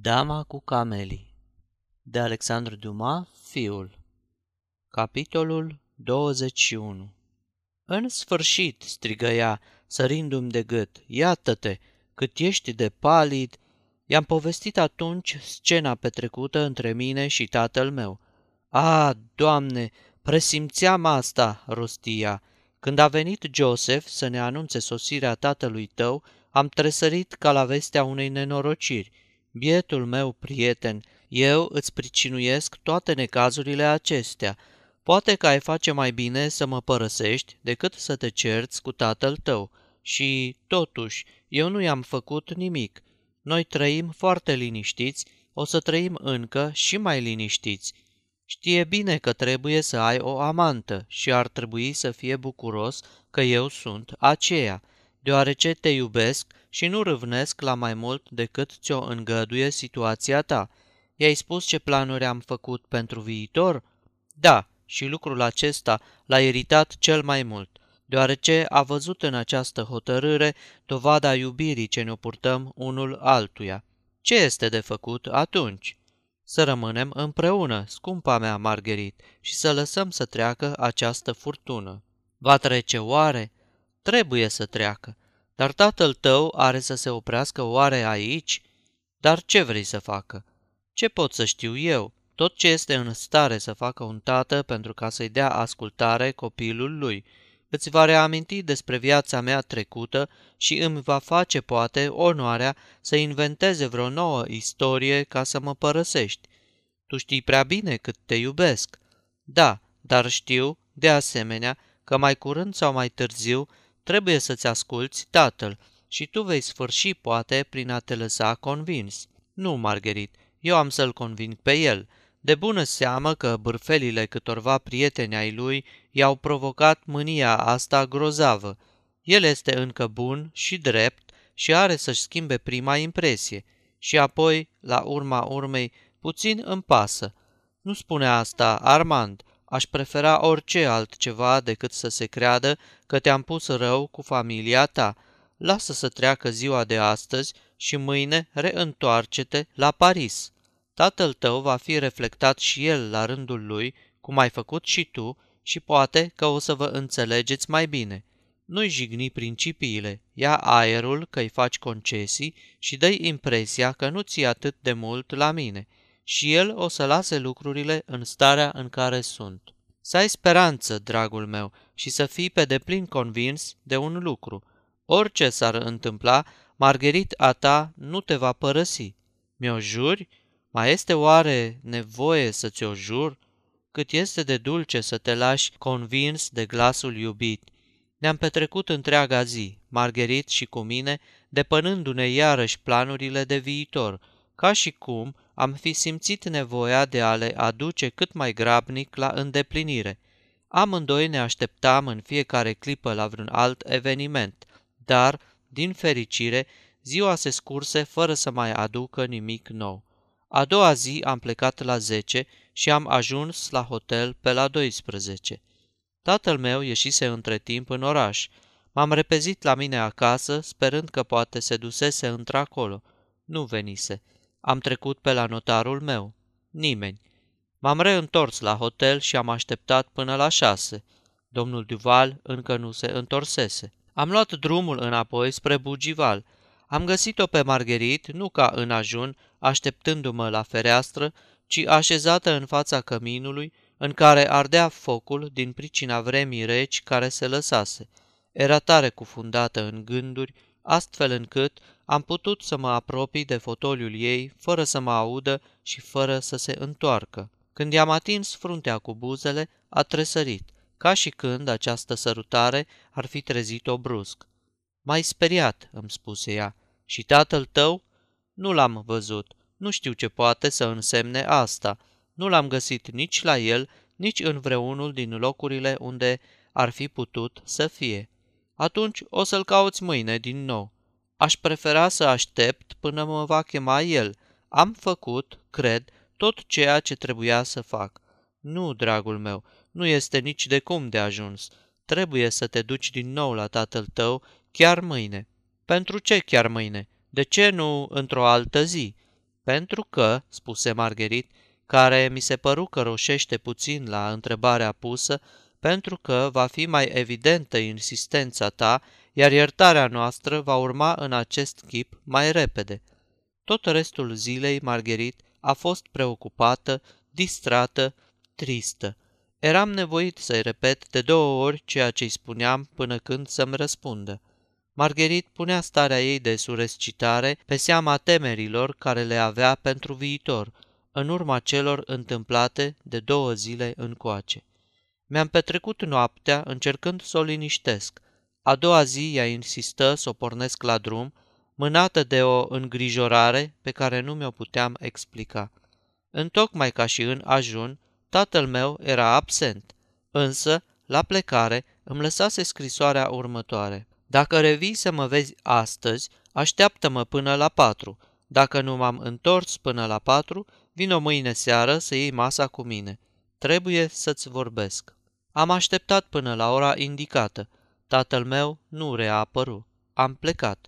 Dama cu camelii de Alexandru Dumas, fiul Capitolul 21 În sfârșit, strigă ea, sărindu-mi de gât, iată-te, cât ești de palid. I-am povestit atunci scena petrecută între mine și tatăl meu. A, Doamne, presimțeam asta, rostia. Când a venit Joseph să ne anunțe sosirea tatălui tău, am tresărit ca la vestea unei nenorociri – Bietul meu prieten, eu îți pricinuiesc toate necazurile acestea. Poate că ai face mai bine să mă părăsești decât să te cerți cu tatăl tău. Și, totuși, eu nu i-am făcut nimic. Noi trăim foarte liniștiți, o să trăim încă și mai liniștiți. Știe bine că trebuie să ai o amantă și ar trebui să fie bucuros că eu sunt aceea, deoarece te iubesc și nu râvnesc la mai mult decât ți-o îngăduie situația ta. I-ai spus ce planuri am făcut pentru viitor? Da, și lucrul acesta l-a iritat cel mai mult, deoarece a văzut în această hotărâre dovada iubirii ce ne purtăm unul altuia. Ce este de făcut atunci? Să rămânem împreună, scumpa mea Margherit, și să lăsăm să treacă această furtună. Va trece oare? Trebuie să treacă. Dar tatăl tău are să se oprească oare aici? Dar ce vrei să facă? Ce pot să știu eu? Tot ce este în stare să facă un tată pentru ca să-i dea ascultare copilul lui. Îți va reaminti despre viața mea trecută și îmi va face, poate, onoarea să inventeze vreo nouă istorie ca să mă părăsești. Tu știi prea bine cât te iubesc. Da, dar știu, de asemenea, că mai curând sau mai târziu trebuie să-ți asculți tatăl și tu vei sfârși, poate, prin a te lăsa convins. Nu, Margherit, eu am să-l conving pe el. De bună seamă că bârfelile câtorva prieteni ai lui i-au provocat mânia asta grozavă. El este încă bun și drept și are să-și schimbe prima impresie. Și apoi, la urma urmei, puțin îmi pasă. Nu spune asta, Armand, Aș prefera orice altceva decât să se creadă că te-am pus rău cu familia ta. Lasă să treacă ziua de astăzi și mâine reîntoarce-te la Paris. Tatăl tău va fi reflectat și el la rândul lui, cum ai făcut și tu, și poate că o să vă înțelegeți mai bine. Nu-i jigni principiile, ia aerul că-i faci concesii și dă impresia că nu ți atât de mult la mine – și el o să lase lucrurile în starea în care sunt. Să ai speranță, dragul meu, și să fii pe deplin convins de un lucru. Orice s-ar întâmpla, Margherit a ta nu te va părăsi. Mi-o juri? Mai este oare nevoie să ți-o jur? Cât este de dulce să te lași convins de glasul iubit. Ne-am petrecut întreaga zi, Margherit și cu mine, depănându-ne iarăși planurile de viitor, ca și cum am fi simțit nevoia de a le aduce cât mai grabnic la îndeplinire. Amândoi ne așteptam în fiecare clipă la vreun alt eveniment, dar, din fericire, ziua se scurse fără să mai aducă nimic nou. A doua zi am plecat la 10 și am ajuns la hotel pe la 12. Tatăl meu ieșise între timp în oraș. M-am repezit la mine acasă, sperând că poate se dusese într-acolo. Nu venise. Am trecut pe la notarul meu. Nimeni. M-am reîntors la hotel și am așteptat până la șase. Domnul Duval încă nu se întorsese. Am luat drumul înapoi spre Bugival. Am găsit-o pe Margherit, nu ca în ajun, așteptându-mă la fereastră, ci așezată în fața căminului, în care ardea focul din pricina vremii reci care se lăsase. Era tare cufundată în gânduri, astfel încât am putut să mă apropii de fotoliul ei fără să mă audă și fără să se întoarcă. Când i-am atins fruntea cu buzele, a tresărit, ca și când această sărutare ar fi trezit-o brusc. M-ai speriat, îmi spuse ea, și tatăl tău? Nu l-am văzut, nu știu ce poate să însemne asta. Nu l-am găsit nici la el, nici în vreunul din locurile unde ar fi putut să fie. Atunci o să-l cauți mâine din nou. Aș prefera să aștept până mă va chema el. Am făcut, cred, tot ceea ce trebuia să fac. Nu, dragul meu, nu este nici de cum de ajuns. Trebuie să te duci din nou la tatăl tău chiar mâine. Pentru ce chiar mâine? De ce nu într-o altă zi? Pentru că, spuse Margherit, care mi se păru că roșește puțin la întrebarea pusă, pentru că va fi mai evidentă insistența ta, iar iertarea noastră va urma în acest chip mai repede. Tot restul zilei, Margherit a fost preocupată, distrată, tristă. Eram nevoit să-i repet de două ori ceea ce-i spuneam până când să-mi răspundă. Margherit punea starea ei de surescitare pe seama temerilor care le avea pentru viitor, în urma celor întâmplate de două zile încoace. Mi-am petrecut noaptea încercând să o liniștesc. A doua zi ea insistă să o pornesc la drum, mânată de o îngrijorare pe care nu mi-o puteam explica. Întocmai ca și în ajun, tatăl meu era absent, însă, la plecare, îmi lăsase scrisoarea următoare. Dacă revii să mă vezi astăzi, așteaptă-mă până la patru. Dacă nu m-am întors până la patru, vino mâine seară să iei masa cu mine. Trebuie să-ți vorbesc. Am așteptat până la ora indicată. Tatăl meu nu reapăru. Am plecat.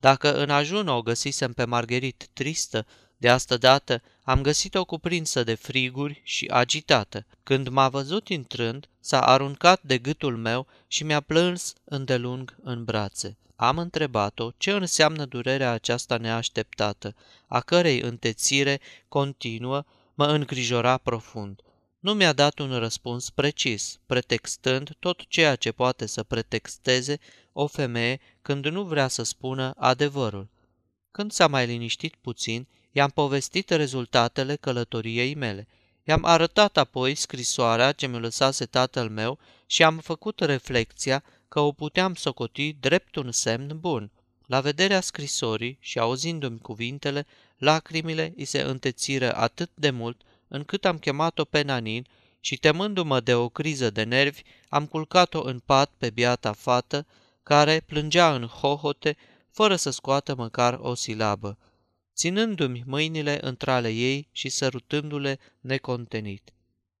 Dacă în ajun o găsisem pe Margherit tristă, de asta dată am găsit-o cuprinsă de friguri și agitată. Când m-a văzut intrând, s-a aruncat de gâtul meu și mi-a plâns îndelung în brațe. Am întrebat-o ce înseamnă durerea aceasta neașteptată, a cărei întețire continuă mă îngrijora profund. Nu mi-a dat un răspuns precis, pretextând tot ceea ce poate să pretexteze o femeie când nu vrea să spună adevărul. Când s-a mai liniștit puțin, i-am povestit rezultatele călătoriei mele. I-am arătat apoi scrisoarea ce mi-o lăsase tatăl meu și am făcut reflexia că o puteam socoti drept un semn bun. La vederea scrisorii și auzindu-mi cuvintele, lacrimile îi se întețiră atât de mult încât am chemat-o pe Nanin și temându-mă de o criză de nervi, am culcat-o în pat pe biata fată, care plângea în hohote, fără să scoată măcar o silabă, ținându-mi mâinile între ale ei și sărutându-le necontenit.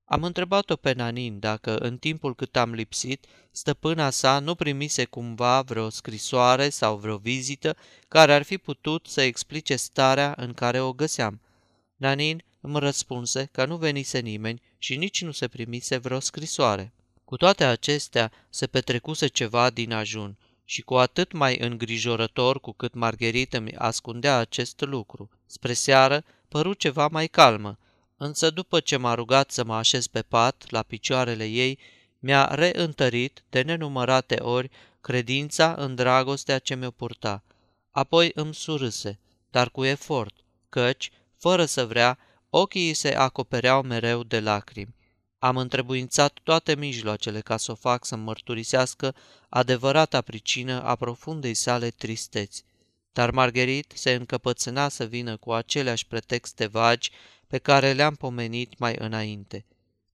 Am întrebat-o pe Nanin dacă, în timpul cât am lipsit, stăpâna sa nu primise cumva vreo scrisoare sau vreo vizită care ar fi putut să explice starea în care o găseam. Nanin îmi răspunse că nu venise nimeni și nici nu se primise vreo scrisoare. Cu toate acestea se petrecuse ceva din ajun și cu atât mai îngrijorător cu cât Margherita mi ascundea acest lucru. Spre seară păru ceva mai calmă, însă după ce m-a rugat să mă așez pe pat la picioarele ei, mi-a reîntărit de nenumărate ori credința în dragostea ce mi-o purta. Apoi îmi surâse, dar cu efort, căci, fără să vrea, ochii se acopereau mereu de lacrimi. Am întrebuințat toate mijloacele ca să o fac să mărturisească adevărata pricină a profundei sale tristeți. Dar Margherit se încăpățâna să vină cu aceleași pretexte vagi pe care le-am pomenit mai înainte.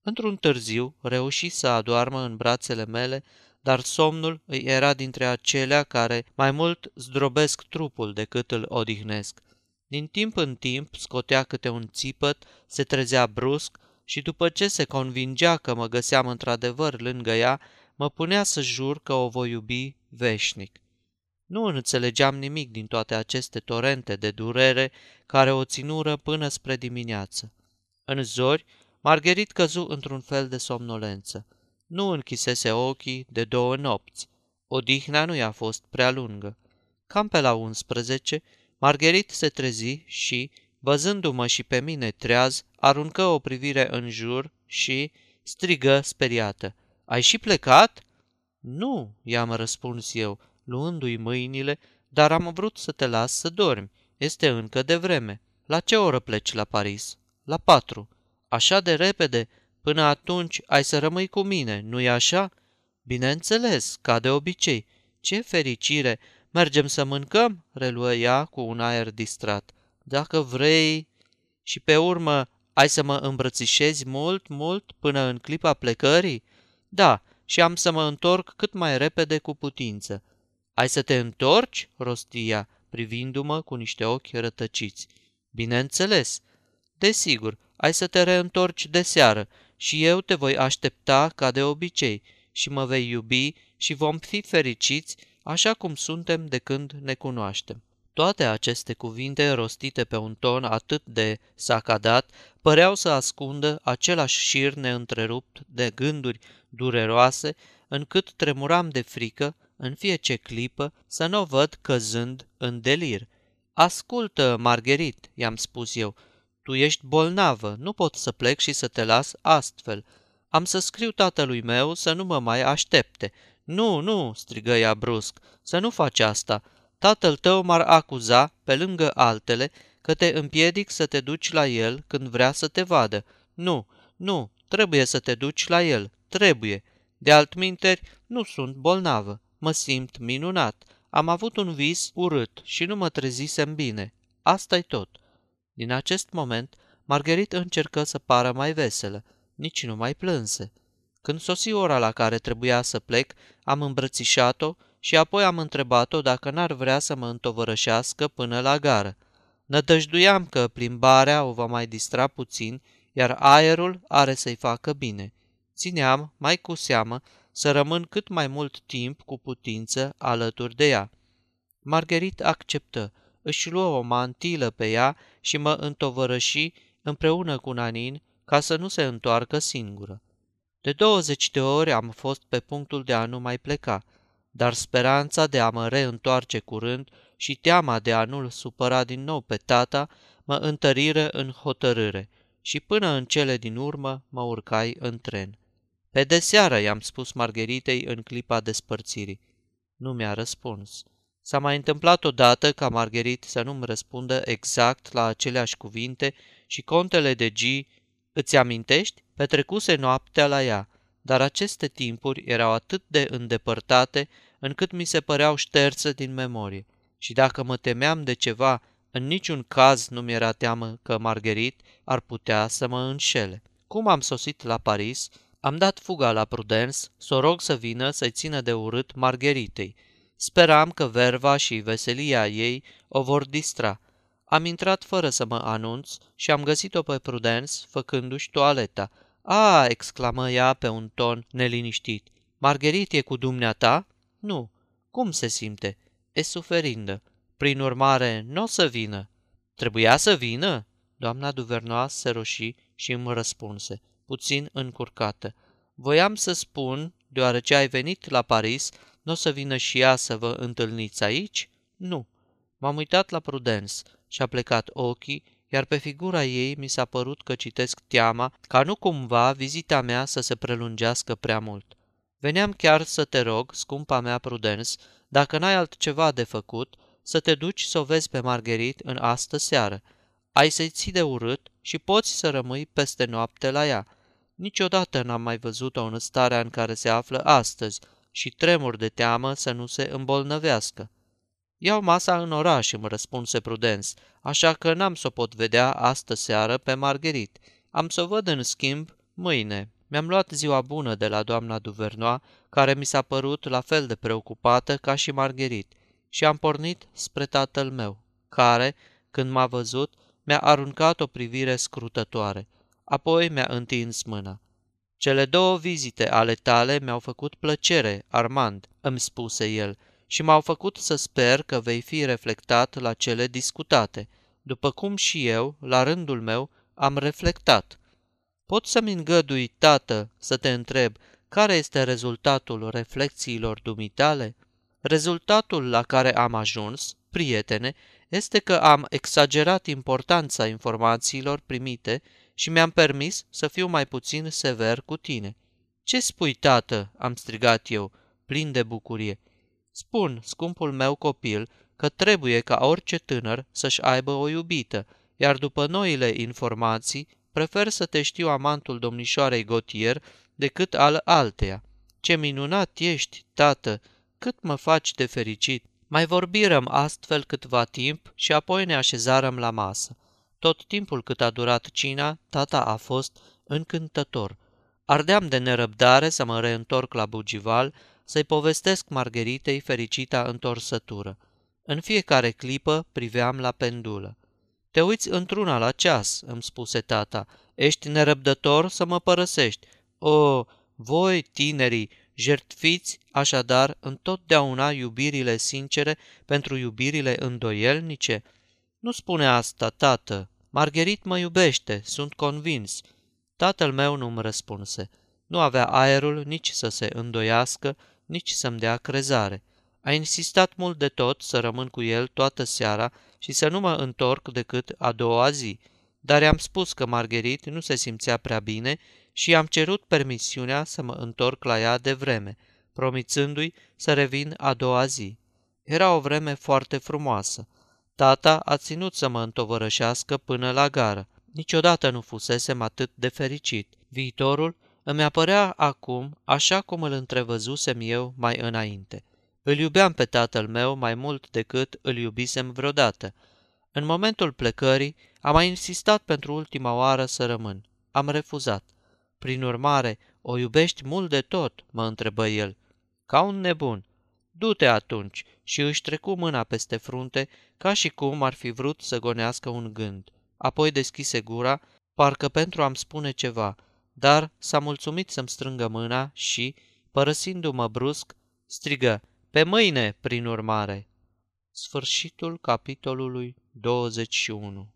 Într-un târziu reuși să adoarmă în brațele mele, dar somnul îi era dintre acelea care mai mult zdrobesc trupul decât îl odihnesc. Din timp în timp scotea câte un țipăt, se trezea brusc și după ce se convingea că mă găseam într-adevăr lângă ea, mă punea să jur că o voi iubi veșnic. Nu înțelegeam nimic din toate aceste torente de durere care o ținură până spre dimineață. În zori, Margherit căzu într-un fel de somnolență. Nu închisese ochii de două nopți. Odihna nu i-a fost prea lungă. Cam pe la 11, Margherit se trezi și, văzându-mă și pe mine treaz, aruncă o privire în jur și strigă speriată. Ai și plecat?" Nu," i-am răspuns eu, luându-i mâinile, dar am vrut să te las să dormi. Este încă de vreme. La ce oră pleci la Paris? La patru. Așa de repede? Până atunci ai să rămâi cu mine, nu-i așa? Bineînțeles, ca de obicei. Ce fericire! Mergem să mâncăm?" reluă ea cu un aer distrat. Dacă vrei... Și pe urmă, ai să mă îmbrățișezi mult, mult până în clipa plecării? Da, și am să mă întorc cât mai repede cu putință. Ai să te întorci?" rostia, privindu-mă cu niște ochi rătăciți. Bineînțeles. Desigur, ai să te reîntorci de seară și eu te voi aștepta ca de obicei și mă vei iubi și vom fi fericiți așa cum suntem de când ne cunoaștem. Toate aceste cuvinte, rostite pe un ton atât de sacadat, păreau să ascundă același șir neîntrerupt de gânduri dureroase, încât tremuram de frică în fiecare clipă să nu o văd căzând în delir. Ascultă, Margherit, i-am spus eu, tu ești bolnavă, nu pot să plec și să te las astfel. Am să scriu tatălui meu să nu mă mai aștepte. Nu, nu, strigă ea brusc, să nu faci asta. Tatăl tău m-ar acuza, pe lângă altele, că te împiedic să te duci la el când vrea să te vadă. Nu, nu, trebuie să te duci la el, trebuie. De altminteri, nu sunt bolnavă, mă simt minunat. Am avut un vis urât și nu mă trezisem bine. asta e tot. Din acest moment, Margherit încercă să pară mai veselă, nici nu mai plânse. Când sosi ora la care trebuia să plec, am îmbrățișat-o și apoi am întrebat-o dacă n-ar vrea să mă întovărășească până la gară. Nădăjduiam că plimbarea o va mai distra puțin, iar aerul are să-i facă bine. Țineam, mai cu seamă, să rămân cât mai mult timp cu putință alături de ea. Margherit acceptă, își luă o mantilă pe ea și mă întovărăși împreună cu Nanin ca să nu se întoarcă singură. De 20 de ori am fost pe punctul de a nu mai pleca, dar speranța de a mă reîntoarce curând și teama de a nu-l supăra din nou pe tata mă întăriră în hotărâre și până în cele din urmă mă urcai în tren. Pe deseară i-am spus Margheritei în clipa despărțirii. Nu mi-a răspuns. S-a mai întâmplat odată ca Margherit să nu-mi răspundă exact la aceleași cuvinte și contele de G, îți amintești? Petrecuse noaptea la ea, dar aceste timpuri erau atât de îndepărtate încât mi se păreau șterse din memorie. Și dacă mă temeam de ceva, în niciun caz nu mi-era teamă că Margherit ar putea să mă înșele. Cum am sosit la Paris, am dat fuga la Prudence să o rog să vină să-i țină de urât Margheritei. Speram că verva și veselia ei o vor distra. Am intrat fără să mă anunț și am găsit-o pe Prudence făcându-și toaleta. A, exclamă ea pe un ton neliniștit. Margherit e cu dumneata? Nu. Cum se simte? E suferindă. Prin urmare, nu o să vină. Trebuia să vină? Doamna Duvernoa se roșii și îmi răspunse puțin încurcată. Voiam să spun, deoarece ai venit la Paris, nu o să vină și ea să vă întâlniți aici? Nu. M-am uitat la Prudence și a plecat ochii, iar pe figura ei mi s-a părut că citesc teama ca nu cumva vizita mea să se prelungească prea mult. Veneam chiar să te rog, scumpa mea Prudence, dacă n-ai altceva de făcut, să te duci să o vezi pe Margherit în astă seară. Ai să-i ții de urât și poți să rămâi peste noapte la ea. Niciodată n-am mai văzut-o în starea în care se află astăzi și tremur de teamă să nu se îmbolnăvească. Iau masa în oraș, îmi răspunse Prudens, așa că n-am să o pot vedea astă seară pe Margherit. Am să o văd în schimb mâine. Mi-am luat ziua bună de la doamna Duvernoa, care mi s-a părut la fel de preocupată ca și Margherit, și am pornit spre tatăl meu, care, când m-a văzut, mi-a aruncat o privire scrutătoare. Apoi mi-a întins mâna. Cele două vizite ale tale mi-au făcut plăcere, Armand, îmi spuse el, și m-au făcut să sper că vei fi reflectat la cele discutate, după cum și eu, la rândul meu, am reflectat. Pot să-mi îngădui, tată, să te întreb care este rezultatul reflexiilor dumitale? Rezultatul la care am ajuns, prietene, este că am exagerat importanța informațiilor primite și mi-am permis să fiu mai puțin sever cu tine. Ce spui, tată?" am strigat eu, plin de bucurie. Spun, scumpul meu copil, că trebuie ca orice tânăr să-și aibă o iubită, iar după noile informații, prefer să te știu amantul domnișoarei Gotier decât al alteia. Ce minunat ești, tată, cât mă faci de fericit! Mai vorbirăm astfel câtva timp și apoi ne așezarăm la masă. Tot timpul cât a durat cina, tata a fost încântător. Ardeam de nerăbdare să mă reîntorc la Bugival, să-i povestesc Margheritei fericita întorsătură. În fiecare clipă priveam la pendulă. Te uiți într-una la ceas, îmi spuse tata. Ești nerăbdător să mă părăsești. O, voi, tinerii, Jertfiți, așadar, întotdeauna iubirile sincere pentru iubirile îndoielnice? Nu spune asta, tată. Margherit mă iubește, sunt convins. Tatăl meu nu-mi răspunse. Nu avea aerul nici să se îndoiască, nici să-mi dea crezare. A insistat mult de tot să rămân cu el toată seara și să nu mă întorc decât a doua zi, dar i-am spus că Margherit nu se simțea prea bine și i-am cerut permisiunea să mă întorc la ea de vreme, promițându-i să revin a doua zi. Era o vreme foarte frumoasă. Tata a ținut să mă întovărășească până la gară. Niciodată nu fusesem atât de fericit. Viitorul îmi apărea acum așa cum îl întrevăzusem eu mai înainte. Îl iubeam pe tatăl meu mai mult decât îl iubisem vreodată. În momentul plecării am mai insistat pentru ultima oară să rămân. Am refuzat. Prin urmare, o iubești mult de tot?" mă întrebă el. Ca un nebun. Du-te atunci și își trecu mâna peste frunte ca și cum ar fi vrut să gonească un gând. Apoi deschise gura, parcă pentru a-mi spune ceva, dar s-a mulțumit să-mi strângă mâna și, părăsindu-mă brusc, strigă, pe mâine, prin urmare. Sfârșitul capitolului 21